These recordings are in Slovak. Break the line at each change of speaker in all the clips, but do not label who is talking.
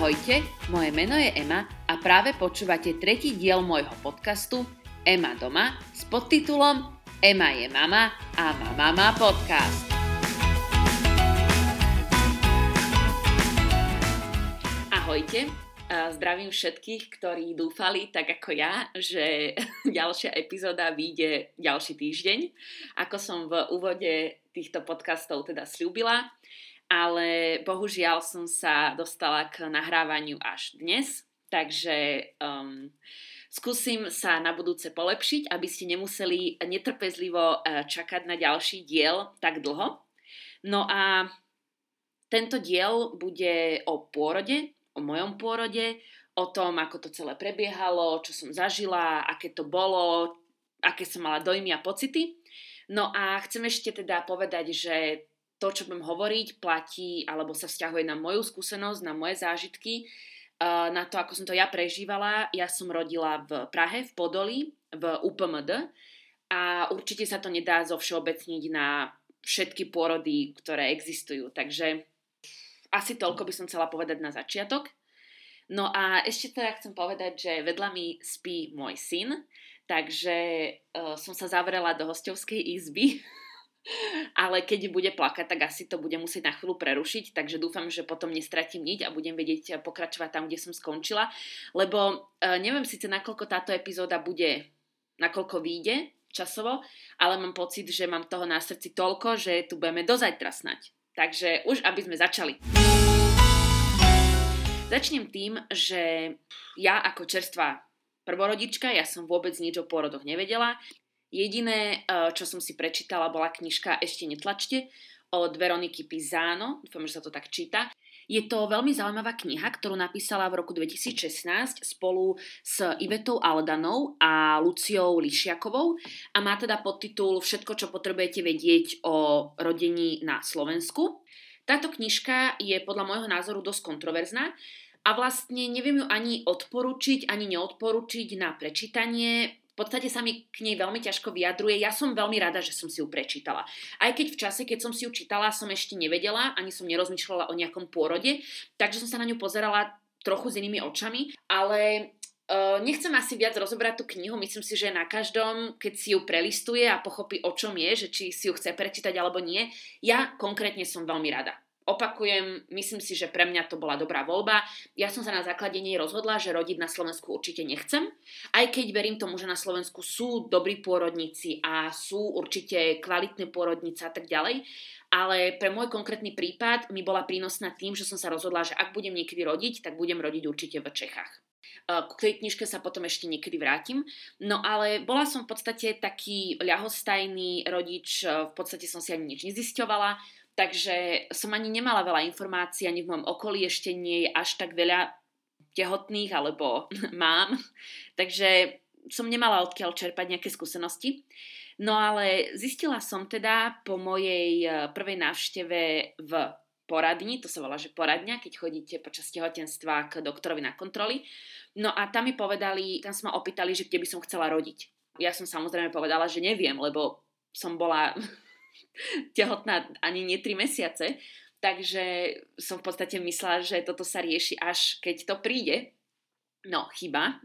Ahojte, moje meno je Ema a práve počúvate tretí diel môjho podcastu Ema doma s podtitulom Ema je mama a Mama má podcast. Ahojte, zdravím všetkých, ktorí dúfali, tak ako ja, že ďalšia epizóda vyjde ďalší týždeň. Ako som v úvode týchto podcastov teda slúbila, ale bohužiaľ som sa dostala k nahrávaniu až dnes, takže um, skúsim sa na budúce polepšiť, aby ste nemuseli netrpezlivo uh, čakať na ďalší diel tak dlho. No a tento diel bude o pôrode, o mojom pôrode, o tom, ako to celé prebiehalo, čo som zažila, aké to bolo, aké som mala dojmy a pocity. No a chcem ešte teda povedať, že to, čo budem hovoriť, platí alebo sa vzťahuje na moju skúsenosť, na moje zážitky, na to, ako som to ja prežívala. Ja som rodila v Prahe, v Podoli, v UPMD a určite sa to nedá zo všeobecniť na všetky pôrody, ktoré existujú. Takže asi toľko by som chcela povedať na začiatok. No a ešte teda chcem povedať, že vedľa mi spí môj syn, takže uh, som sa zavrela do hostovskej izby ale keď bude plakať, tak asi to bude musieť na chvíľu prerušiť, takže dúfam, že potom nestratím niť a budem vedieť pokračovať tam, kde som skončila, lebo uh, neviem síce, nakoľko táto epizóda bude, nakoľko vyjde časovo, ale mám pocit, že mám toho na srdci toľko, že tu budeme do zajtra snať. Takže už, aby sme začali. Začnem tým, že ja ako čerstvá prvorodička, ja som vôbec nič o pôrodoch nevedela. Jediné, eh, čo som si prečítala, bola knižka Ešte netlačte od Veroniky Pizano, dúfam, že sa to tak číta. Je to veľmi zaujímavá kniha, ktorú napísala v roku 2016 spolu s Ivetou Aldanou a Luciou Lišiakovou a má teda podtitul Všetko, čo potrebujete vedieť o rodení na Slovensku. Táto knižka je podľa môjho názoru dosť kontroverzná a vlastne neviem ju ani odporučiť, ani neodporučiť na prečítanie podstate sa mi k nej veľmi ťažko vyjadruje. Ja som veľmi rada, že som si ju prečítala. Aj keď v čase, keď som si ju čítala, som ešte nevedela, ani som nerozmýšľala o nejakom pôrode, takže som sa na ňu pozerala trochu s inými očami, ale Uh, nechcem asi viac rozobrať tú knihu, myslím si, že na každom, keď si ju prelistuje a pochopí, o čom je, že či si ju chce prečítať alebo nie, ja konkrétne som veľmi rada. Opakujem, myslím si, že pre mňa to bola dobrá voľba. Ja som sa na základe nej rozhodla, že rodiť na Slovensku určite nechcem. Aj keď verím tomu, že na Slovensku sú dobrí pôrodníci a sú určite kvalitné pôrodnice a tak ďalej. Ale pre môj konkrétny prípad mi bola prínosná tým, že som sa rozhodla, že ak budem niekedy rodiť, tak budem rodiť určite v Čechách. K tej knižke sa potom ešte niekedy vrátim. No ale bola som v podstate taký ľahostajný rodič, v podstate som si ani nič nezisťovala Takže som ani nemala veľa informácií, ani v mojom okolí ešte nie je až tak veľa tehotných alebo mám. Takže som nemala odkiaľ čerpať nejaké skúsenosti. No ale zistila som teda po mojej e, prvej návšteve v poradni, to sa volá, že poradňa, keď chodíte počas tehotenstva k doktorovi na kontroly. No a tam mi povedali, tam sa ma opýtali, že kde by som chcela rodiť. Ja som samozrejme povedala, že neviem, lebo som bola tehotná ani nie 3 mesiace, takže som v podstate myslela, že toto sa rieši až keď to príde. No, chyba.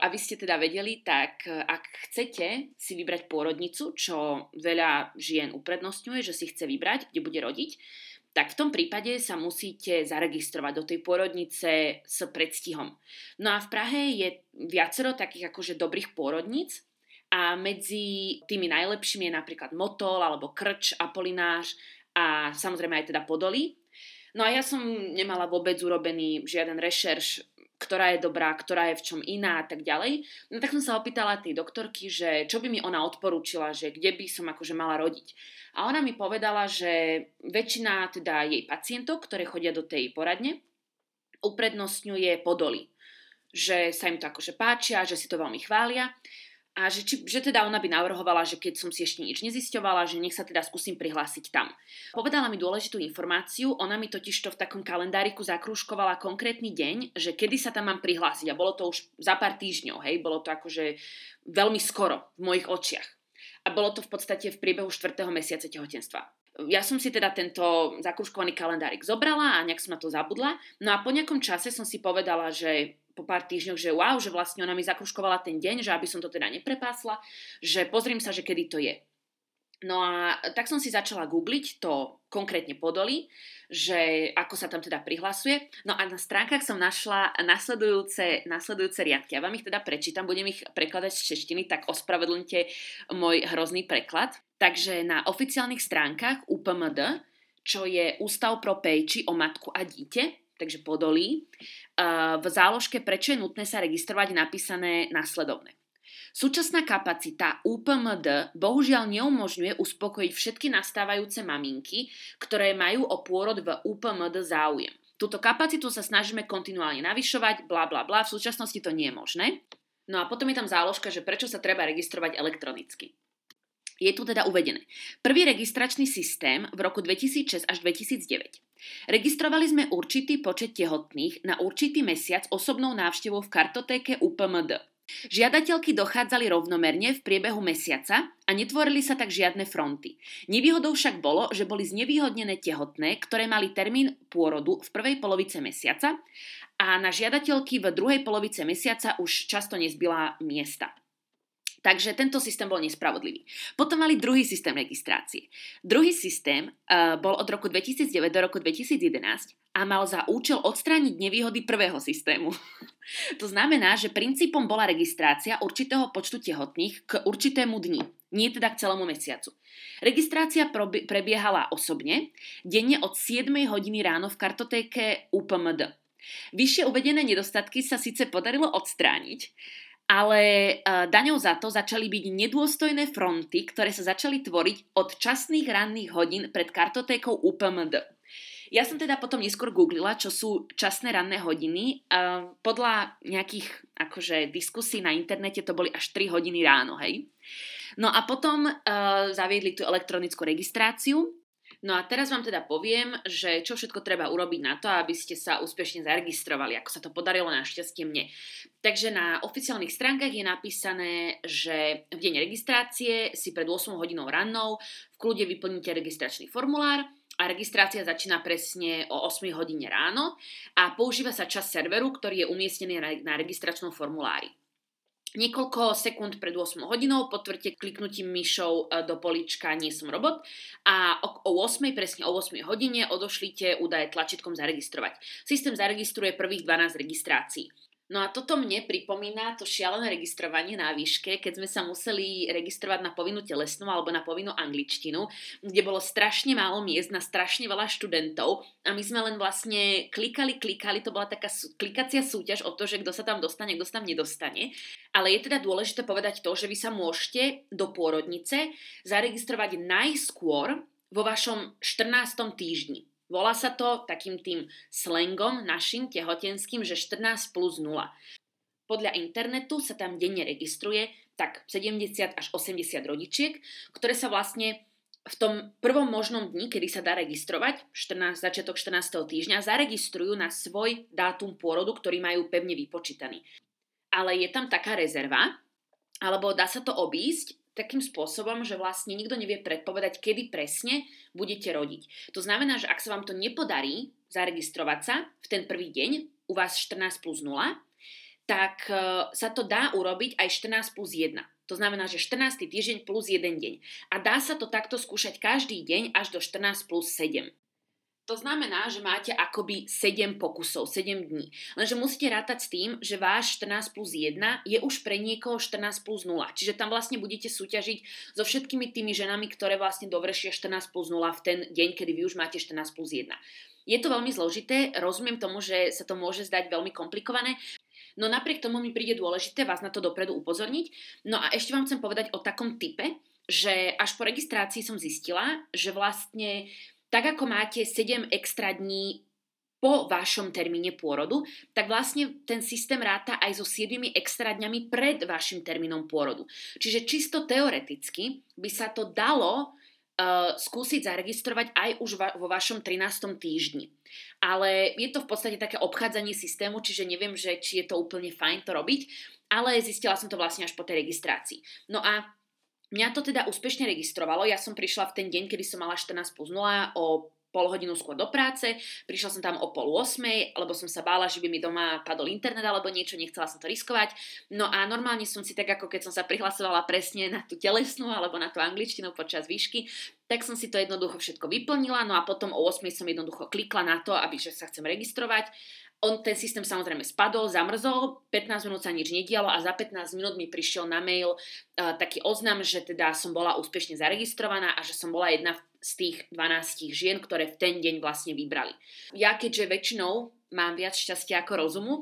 Aby ste teda vedeli, tak ak chcete si vybrať pôrodnicu, čo veľa žien uprednostňuje, že si chce vybrať, kde bude rodiť, tak v tom prípade sa musíte zaregistrovať do tej pôrodnice s predstihom. No a v Prahe je viacero takých akože dobrých pôrodníc, a medzi tými najlepšími je napríklad Motol alebo Krč, Apolináš a samozrejme aj teda Podolí. No a ja som nemala vôbec urobený žiaden rešerš, ktorá je dobrá, ktorá je v čom iná a tak ďalej. No tak som sa opýtala tej doktorky, že čo by mi ona odporúčila, že kde by som akože mala rodiť. A ona mi povedala, že väčšina teda jej pacientov, ktoré chodia do tej poradne, uprednostňuje Podolí. Že sa im to akože páčia, že si to veľmi chvália. A že, či, že teda ona by navrhovala, že keď som si ešte nič nezisťovala, že nech sa teda skúsim prihlásiť tam. Povedala mi dôležitú informáciu, ona mi totiž to v takom kalendáriku zakrúškovala konkrétny deň, že kedy sa tam mám prihlásiť a bolo to už za pár týždňov, hej, bolo to akože veľmi skoro v mojich očiach. a bolo to v podstate v priebehu 4. mesiaca tehotenstva. Ja som si teda tento zakruškovaný kalendárik zobrala a nejak som na to zabudla. No a po nejakom čase som si povedala, že po pár týždňoch, že wow, že vlastne ona mi zakruškovala ten deň, že aby som to teda neprepásla, že pozriem sa, že kedy to je. No a tak som si začala googliť to konkrétne Podolí, že ako sa tam teda prihlasuje. No a na stránkach som našla nasledujúce, nasledujúce riadky. Ja vám ich teda prečítam, budem ich prekladať z češtiny, tak ospravedlňte môj hrozný preklad. Takže na oficiálnych stránkach UPMD, čo je Ústav pro péči o matku a dieťa, takže Podolí, v záložke prečo je nutné sa registrovať napísané následovné. Súčasná kapacita UPMD bohužiaľ neumožňuje uspokojiť všetky nastávajúce maminky, ktoré majú o pôrod v UPMD záujem. Túto kapacitu sa snažíme kontinuálne navyšovať, bla bla bla, v súčasnosti to nie je možné. No a potom je tam záložka, že prečo sa treba registrovať elektronicky. Je tu teda uvedené. Prvý registračný systém v roku 2006 až 2009. Registrovali sme určitý počet tehotných na určitý mesiac osobnou návštevou v kartotéke UPMD. Žiadateľky dochádzali rovnomerne v priebehu mesiaca a netvorili sa tak žiadne fronty. Nevýhodou však bolo, že boli znevýhodnené tehotné, ktoré mali termín pôrodu v prvej polovice mesiaca a na žiadateľky v druhej polovice mesiaca už často nezbyla miesta. Takže tento systém bol nespravodlivý. Potom mali druhý systém registrácie. Druhý systém uh, bol od roku 2009 do roku 2011 a mal za účel odstrániť nevýhody prvého systému. to znamená, že princípom bola registrácia určitého počtu tehotných k určitému dni, nie teda k celému mesiacu. Registrácia prebiehala osobne, denne od 7 hodiny ráno v kartotéke UPMD. Vyššie uvedené nedostatky sa síce podarilo odstrániť, ale uh, daňou za to začali byť nedôstojné fronty, ktoré sa začali tvoriť od časných ranných hodín pred kartotékou UPMD. Ja som teda potom neskôr googlila, čo sú časné ranné hodiny. Uh, podľa nejakých akože diskusí na internete to boli až 3 hodiny ráno, hej. No a potom uh, zaviedli tú elektronickú registráciu, No a teraz vám teda poviem, že čo všetko treba urobiť na to, aby ste sa úspešne zaregistrovali, ako sa to podarilo našťastie mne. Takže na oficiálnych stránkach je napísané, že v deň registrácie si pred 8 hodinou rannou v kľude vyplníte registračný formulár a registrácia začína presne o 8 hodine ráno a používa sa čas serveru, ktorý je umiestnený na registračnom formulári. Niekoľko sekúnd pred 8 hodinou potvrďte kliknutím myšou e, do polička Nie som robot a o 8, presne o 8 hodine odošlite údaje tlačítkom zaregistrovať. Systém zaregistruje prvých 12 registrácií. No a toto mne pripomína to šialené registrovanie na výške, keď sme sa museli registrovať na povinnú telesnú alebo na povinnú angličtinu, kde bolo strašne málo miest na strašne veľa študentov a my sme len vlastne klikali, klikali, to bola taká klikacia súťaž o to, že kto sa tam dostane, kto sa tam nedostane. Ale je teda dôležité povedať to, že vy sa môžete do pôrodnice zaregistrovať najskôr vo vašom 14. týždni. Volá sa to takým tým slangom našim tehotenským, že 14 plus 0. Podľa internetu sa tam denne registruje tak 70 až 80 rodičiek, ktoré sa vlastne v tom prvom možnom dni, kedy sa dá registrovať, 14, začiatok 14. týždňa, zaregistrujú na svoj dátum pôrodu, ktorý majú pevne vypočítaný. Ale je tam taká rezerva, alebo dá sa to obísť, takým spôsobom, že vlastne nikto nevie predpovedať, kedy presne budete rodiť. To znamená, že ak sa vám to nepodarí zaregistrovať sa v ten prvý deň, u vás 14 plus 0, tak e, sa to dá urobiť aj 14 plus 1. To znamená, že 14. týždeň plus 1 deň. A dá sa to takto skúšať každý deň až do 14 plus 7. To znamená, že máte akoby 7 pokusov, 7 dní. Lenže musíte rátať s tým, že váš 14 plus 1 je už pre niekoho 14 plus 0. Čiže tam vlastne budete súťažiť so všetkými tými ženami, ktoré vlastne dovršia 14 plus 0 v ten deň, kedy vy už máte 14 plus 1. Je to veľmi zložité, rozumiem tomu, že sa to môže zdať veľmi komplikované, no napriek tomu mi príde dôležité vás na to dopredu upozorniť. No a ešte vám chcem povedať o takom type, že až po registrácii som zistila, že vlastne tak ako máte 7 extra dní po vašom termíne pôrodu, tak vlastne ten systém ráta aj so 7 extra dňami pred vašim termínom pôrodu. Čiže čisto teoreticky by sa to dalo uh, skúsiť zaregistrovať aj už va- vo vašom 13. týždni. Ale je to v podstate také obchádzanie systému, čiže neviem, že či je to úplne fajn to robiť, ale zistila som to vlastne až po tej registrácii. No a Mňa to teda úspešne registrovalo. Ja som prišla v ten deň, kedy som mala 14 plus 0 o pol hodinu skôr do práce, prišla som tam o pol 8, lebo som sa bála, že by mi doma padol internet alebo niečo, nechcela som to riskovať. No a normálne som si tak, ako keď som sa prihlasovala presne na tú telesnú alebo na tú angličtinu počas výšky, tak som si to jednoducho všetko vyplnila, no a potom o 8 som jednoducho klikla na to, aby že sa chcem registrovať on ten systém samozrejme spadol, zamrzol, 15 minút sa nič nedialo a za 15 minút mi prišiel na mail uh, taký oznam, že teda som bola úspešne zaregistrovaná a že som bola jedna z tých 12 žien, ktoré v ten deň vlastne vybrali. Ja keďže väčšinou mám viac šťastia ako rozumu,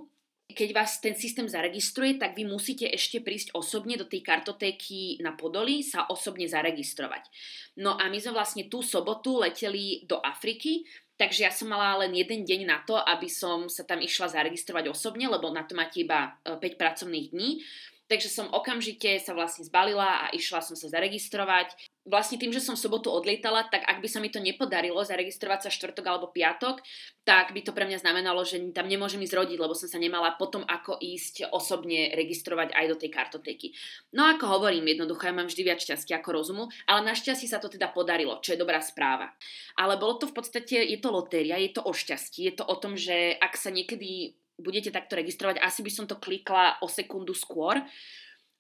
keď vás ten systém zaregistruje, tak vy musíte ešte prísť osobne do tej kartotéky na Podolí sa osobne zaregistrovať. No a my sme vlastne tú sobotu leteli do Afriky, Takže ja som mala len jeden deň na to, aby som sa tam išla zaregistrovať osobne, lebo na to máte iba 5 e, pracovných dní. Takže som okamžite sa vlastne zbalila a išla som sa zaregistrovať vlastne tým, že som v sobotu odlietala, tak ak by sa mi to nepodarilo zaregistrovať sa štvrtok alebo piatok, tak by to pre mňa znamenalo, že tam nemôžem ísť rodiť, lebo som sa nemala potom ako ísť osobne registrovať aj do tej kartotéky. No ako hovorím, jednoducho ja mám vždy viac šťastia ako rozumu, ale našťastie sa to teda podarilo, čo je dobrá správa. Ale bolo to v podstate, je to lotéria, je to o šťastí, je to o tom, že ak sa niekedy budete takto registrovať, asi by som to klikla o sekundu skôr,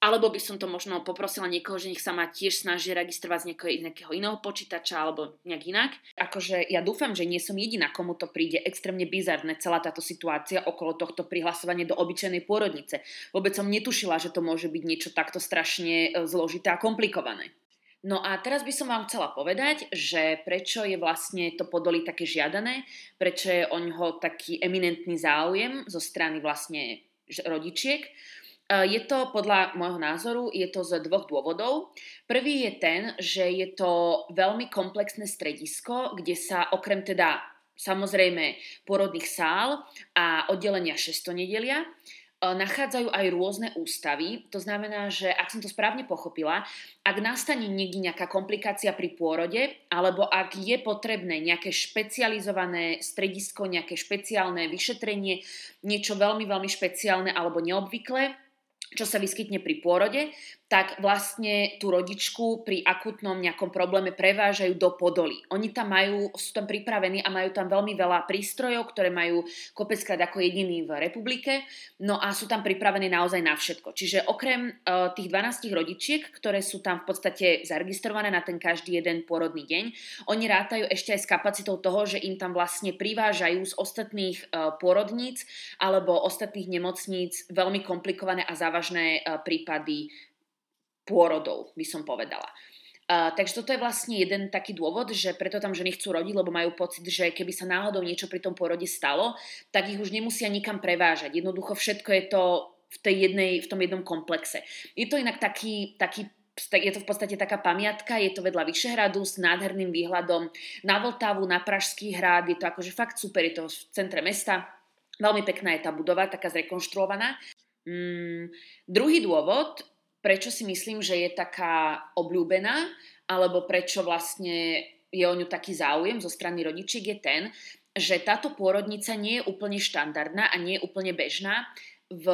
alebo by som to možno poprosila niekoho, že nech sa ma tiež snaží registrovať z nejakého, iného počítača alebo nejak inak. Akože ja dúfam, že nie som jediná, komu to príde extrémne bizarné celá táto situácia okolo tohto prihlasovania do obyčajnej pôrodnice. Vôbec som netušila, že to môže byť niečo takto strašne e, zložité a komplikované. No a teraz by som vám chcela povedať, že prečo je vlastne to podolí také žiadané, prečo je o ňoho taký eminentný záujem zo strany vlastne rodičiek. E, je to podľa môjho názoru, je to z dvoch dôvodov. Prvý je ten, že je to veľmi komplexné stredisko, kde sa okrem teda samozrejme porodných sál a oddelenia šestonedelia, e, nachádzajú aj rôzne ústavy. To znamená, že ak som to správne pochopila, ak nastane niekde nejaká komplikácia pri pôrode, alebo ak je potrebné nejaké špecializované stredisko, nejaké špeciálne vyšetrenie, niečo veľmi, veľmi špeciálne alebo neobvyklé, čo sa vyskytne pri pôrode, tak vlastne tú rodičku pri akutnom nejakom probléme prevážajú do Podolí. Oni tam majú, sú tam pripravení a majú tam veľmi veľa prístrojov, ktoré majú kopeckrát ako jediný v republike, no a sú tam pripravení naozaj na všetko. Čiže okrem uh, tých 12 rodičiek, ktoré sú tam v podstate zaregistrované na ten každý jeden pôrodný deň, oni rátajú ešte aj s kapacitou toho, že im tam vlastne privážajú z ostatných uh, pôrodníc alebo ostatných nemocníc veľmi komplikované a závažné uh, prípady pôrodov, by som povedala. Uh, takže toto je vlastne jeden taký dôvod, že preto tam ženy chcú rodiť, lebo majú pocit, že keby sa náhodou niečo pri tom pôrode stalo, tak ich už nemusia nikam prevážať. Jednoducho všetko je to v, tej jednej, v tom jednom komplexe. Je to inak taký, taký je to v podstate taká pamiatka, je to vedľa Vyšehradu s nádherným výhľadom na Vltavu, na Pražský hrad, je to akože fakt super, je to v centre mesta. Veľmi pekná je tá budova, taká zrekonštruovaná. Mm, druhý dôvod, prečo si myslím, že je taká obľúbená, alebo prečo vlastne je o ňu taký záujem zo strany rodičiek, je ten, že táto pôrodnica nie je úplne štandardná a nie je úplne bežná v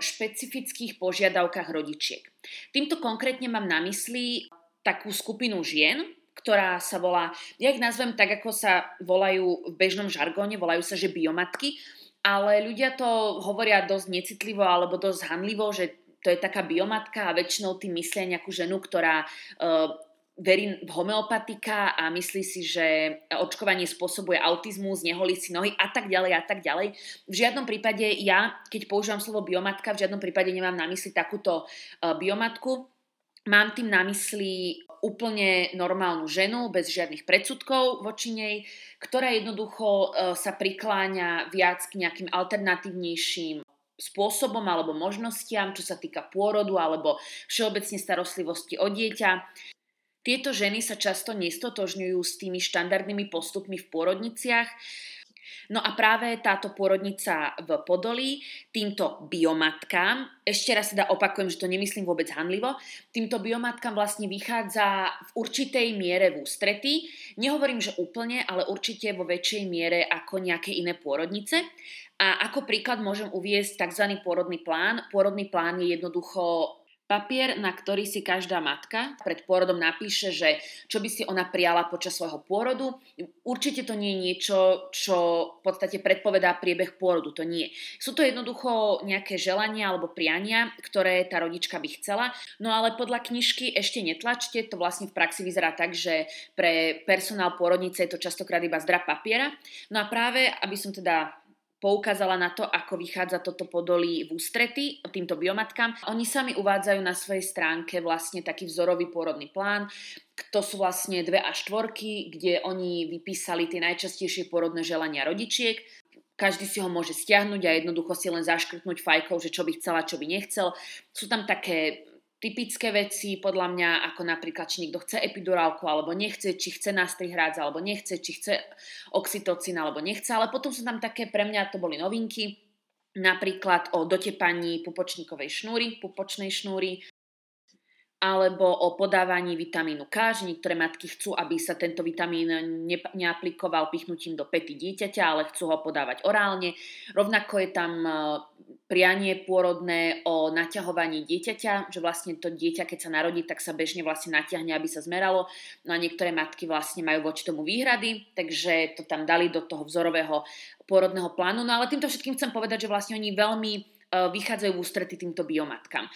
špecifických požiadavkách rodičiek. Týmto konkrétne mám na mysli takú skupinu žien, ktorá sa volá, ja ich nazvem tak, ako sa volajú v bežnom žargóne, volajú sa, že biomatky, ale ľudia to hovoria dosť necitlivo alebo dosť hanlivo, že to je taká biomatka a väčšinou tým myslia nejakú ženu, ktorá uh, verí v homeopatika a myslí si, že očkovanie spôsobuje autizmus, neholí si nohy a tak ďalej a tak ďalej. V žiadnom prípade ja, keď používam slovo biomatka, v žiadnom prípade nemám na mysli takúto uh, biomatku. Mám tým na mysli úplne normálnu ženu, bez žiadnych predsudkov voči nej, ktorá jednoducho uh, sa prikláňa viac k nejakým alternatívnejším spôsobom alebo možnostiam, čo sa týka pôrodu alebo všeobecne starostlivosti o dieťa. Tieto ženy sa často nestotožňujú s tými štandardnými postupmi v pôrodniciach, No a práve táto pôrodnica v Podolí týmto biomatkám, ešte raz teda opakujem, že to nemyslím vôbec hanlivo, týmto biomatkám vlastne vychádza v určitej miere v ústretí. Nehovorím, že úplne, ale určite vo väčšej miere ako nejaké iné pôrodnice. A ako príklad môžem uviezť tzv. pôrodný plán. Pôrodný plán je jednoducho papier, na ktorý si každá matka pred pôrodom napíše, že čo by si ona prijala počas svojho pôrodu. Určite to nie je niečo, čo v podstate predpovedá priebeh pôrodu, to nie. Sú to jednoducho nejaké želania alebo priania, ktoré tá rodička by chcela. No ale podľa knižky ešte netlačte, to vlastne v praxi vyzerá tak, že pre personál pôrodnice je to častokrát iba zdra papiera. No a práve, aby som teda poukázala na to, ako vychádza toto podolí v ústrety týmto biomatkám. Oni sami uvádzajú na svojej stránke vlastne taký vzorový pôrodný plán, to sú vlastne dve a štvorky, kde oni vypísali tie najčastejšie pôrodné želania rodičiek. Každý si ho môže stiahnuť a jednoducho si len zaškrtnúť fajkou, že čo by chcela, čo by nechcel. Sú tam také typické veci, podľa mňa, ako napríklad, či niekto chce epidurálku alebo nechce, či chce nástrih hrádza alebo nechce, či chce oxytocín alebo nechce, ale potom sú tam také, pre mňa to boli novinky, napríklad o dotepaní pupočníkovej šnúry, pupočnej šnúry, alebo o podávaní vitamínu K, že niektoré matky chcú, aby sa tento vitamín ne, neaplikoval pichnutím do pety dieťaťa, ale chcú ho podávať orálne. Rovnako je tam e, prianie pôrodné o naťahovaní dieťaťa, že vlastne to dieťa, keď sa narodí, tak sa bežne vlastne natiahne, aby sa zmeralo. No a niektoré matky vlastne majú voči tomu výhrady, takže to tam dali do toho vzorového pôrodného plánu. No ale týmto všetkým chcem povedať, že vlastne oni veľmi e, vychádzajú v ústrety týmto biomatkám.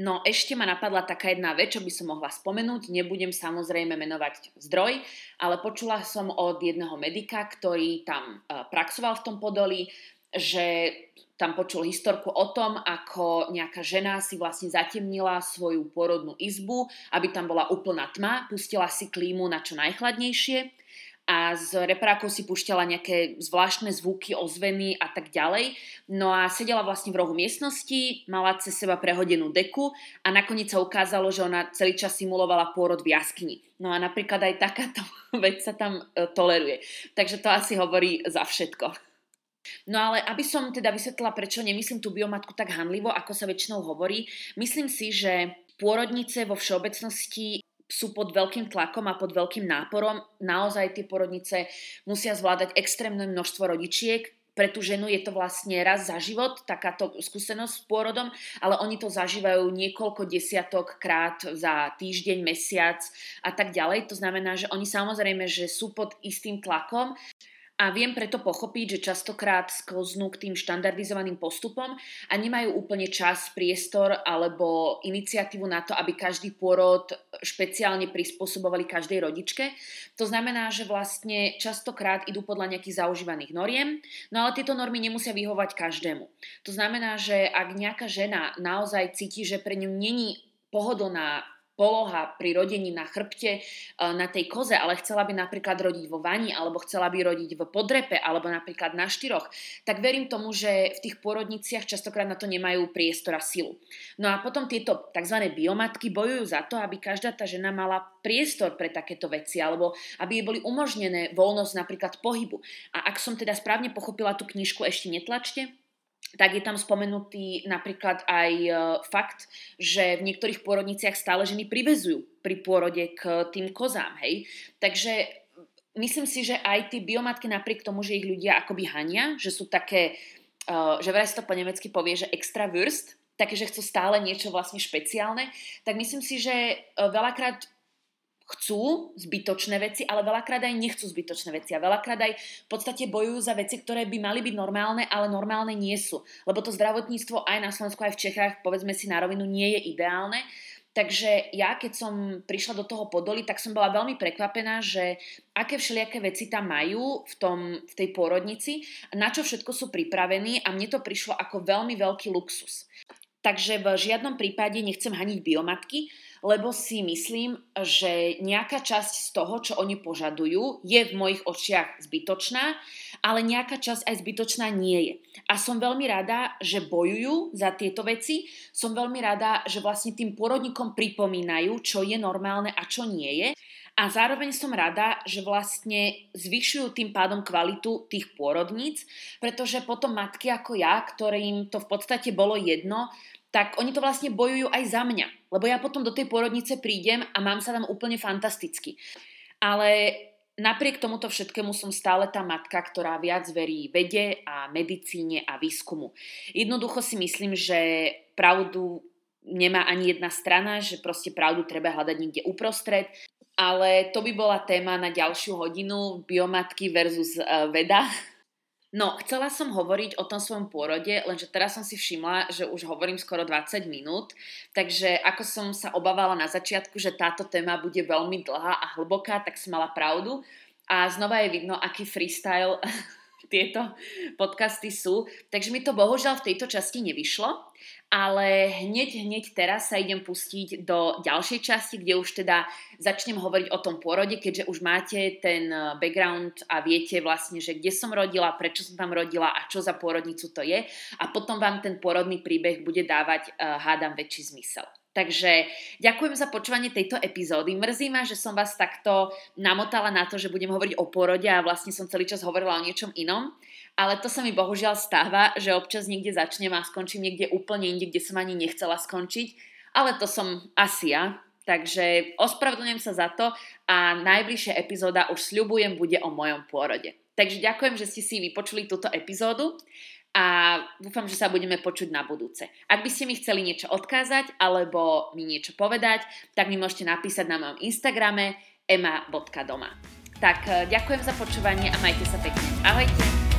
No ešte ma napadla taká jedna vec, čo by som mohla spomenúť. Nebudem samozrejme menovať zdroj, ale počula som od jedného medika, ktorý tam e, praxoval v tom podolí, že tam počul historku o tom, ako nejaká žena si vlastne zatemnila svoju porodnú izbu, aby tam bola úplná tma, pustila si klímu na čo najchladnejšie a z reprákov si pušťala nejaké zvláštne zvuky, ozveny a tak ďalej. No a sedela vlastne v rohu miestnosti, mala cez seba prehodenú deku a nakoniec sa ukázalo, že ona celý čas simulovala pôrod v jaskyni. No a napríklad aj takáto vec sa tam e, toleruje. Takže to asi hovorí za všetko. No ale aby som teda vysvetlila, prečo nemyslím tú biomatku tak hanlivo, ako sa väčšinou hovorí, myslím si, že pôrodnice vo všeobecnosti sú pod veľkým tlakom a pod veľkým náporom. Naozaj tie porodnice musia zvládať extrémne množstvo rodičiek, pre tú ženu je to vlastne raz za život, takáto skúsenosť s pôrodom, ale oni to zažívajú niekoľko desiatok krát za týždeň, mesiac a tak ďalej. To znamená, že oni samozrejme, že sú pod istým tlakom a viem preto pochopiť, že častokrát sklznú k tým štandardizovaným postupom a nemajú úplne čas, priestor alebo iniciatívu na to, aby každý pôrod špeciálne prispôsobovali každej rodičke. To znamená, že vlastne častokrát idú podľa nejakých zaužívaných noriem, no ale tieto normy nemusia vyhovať každému. To znamená, že ak nejaká žena naozaj cíti, že pre ňu není pohodlná poloha pri rodení na chrbte e, na tej koze, ale chcela by napríklad rodiť vo vani, alebo chcela by rodiť v podrepe, alebo napríklad na štyroch, tak verím tomu, že v tých porodniciach častokrát na to nemajú priestor a silu. No a potom tieto tzv. biomatky bojujú za to, aby každá tá žena mala priestor pre takéto veci, alebo aby jej boli umožnené voľnosť napríklad pohybu. A ak som teda správne pochopila tú knižku, ešte netlačte, tak je tam spomenutý napríklad aj e, fakt, že v niektorých pôrodniciach stále ženy privezujú pri pôrode k tým kozám, hej. Takže myslím si, že aj tie biomatky napriek tomu, že ich ľudia akoby hania, že sú také, e, že vraj sa to po nemecky povie, že extra wurst, také, že chcú stále niečo vlastne špeciálne, tak myslím si, že e, veľakrát chcú zbytočné veci, ale veľakrát aj nechcú zbytočné veci a veľakrát aj v podstate bojujú za veci, ktoré by mali byť normálne, ale normálne nie sú. Lebo to zdravotníctvo aj na Slovensku, aj v Čechách, povedzme si na rovinu, nie je ideálne. Takže ja, keď som prišla do toho Podoli, tak som bola veľmi prekvapená, že aké všelijaké veci tam majú v, tom, v tej pôrodnici, na čo všetko sú pripravení a mne to prišlo ako veľmi veľký luxus. Takže v žiadnom prípade nechcem haniť biomatky, lebo si myslím, že nejaká časť z toho, čo oni požadujú, je v mojich očiach zbytočná, ale nejaká časť aj zbytočná nie je. A som veľmi rada, že bojujú za tieto veci. Som veľmi rada, že vlastne tým porodníkom pripomínajú, čo je normálne a čo nie je. A zároveň som rada, že vlastne zvyšujú tým pádom kvalitu tých pôrodníc, pretože potom matky ako ja, ktorým to v podstate bolo jedno, tak oni to vlastne bojujú aj za mňa. Lebo ja potom do tej pôrodnice prídem a mám sa tam úplne fantasticky. Ale napriek tomuto všetkému som stále tá matka, ktorá viac verí vede a medicíne a výskumu. Jednoducho si myslím, že pravdu nemá ani jedna strana, že proste pravdu treba hľadať niekde uprostred. Ale to by bola téma na ďalšiu hodinu biomatky versus uh, veda. No, chcela som hovoriť o tom svojom pôrode, lenže teraz som si všimla, že už hovorím skoro 20 minút, takže ako som sa obávala na začiatku, že táto téma bude veľmi dlhá a hlboká, tak som mala pravdu. A znova je vidno, aký freestyle tieto podcasty sú. Takže mi to bohužiaľ v tejto časti nevyšlo, ale hneď, hneď teraz sa idem pustiť do ďalšej časti, kde už teda začnem hovoriť o tom pôrode, keďže už máte ten eh, background a viete vlastne, že kde som rodila, prečo som tam rodila a čo za pôrodnicu to je a potom vám ten pôrodný príbeh bude dávať, uh, hádam, väčší zmysel. Takže ďakujem za počúvanie tejto epizódy. Mrzí ma, že som vás takto namotala na to, že budem hovoriť o porode a vlastne som celý čas hovorila o niečom inom. Ale to sa mi bohužiaľ stáva, že občas niekde začnem a skončím niekde úplne inde, kde som ani nechcela skončiť. Ale to som asi ja. Takže ospravedlňujem sa za to a najbližšia epizóda už sľubujem bude o mojom pôrode. Takže ďakujem, že ste si vypočuli túto epizódu a dúfam, že sa budeme počuť na budúce. Ak by ste mi chceli niečo odkázať alebo mi niečo povedať, tak mi môžete napísať na mojom Instagrame ema.doma. Tak eh, ďakujem za počúvanie a majte sa pekne. Ahojte!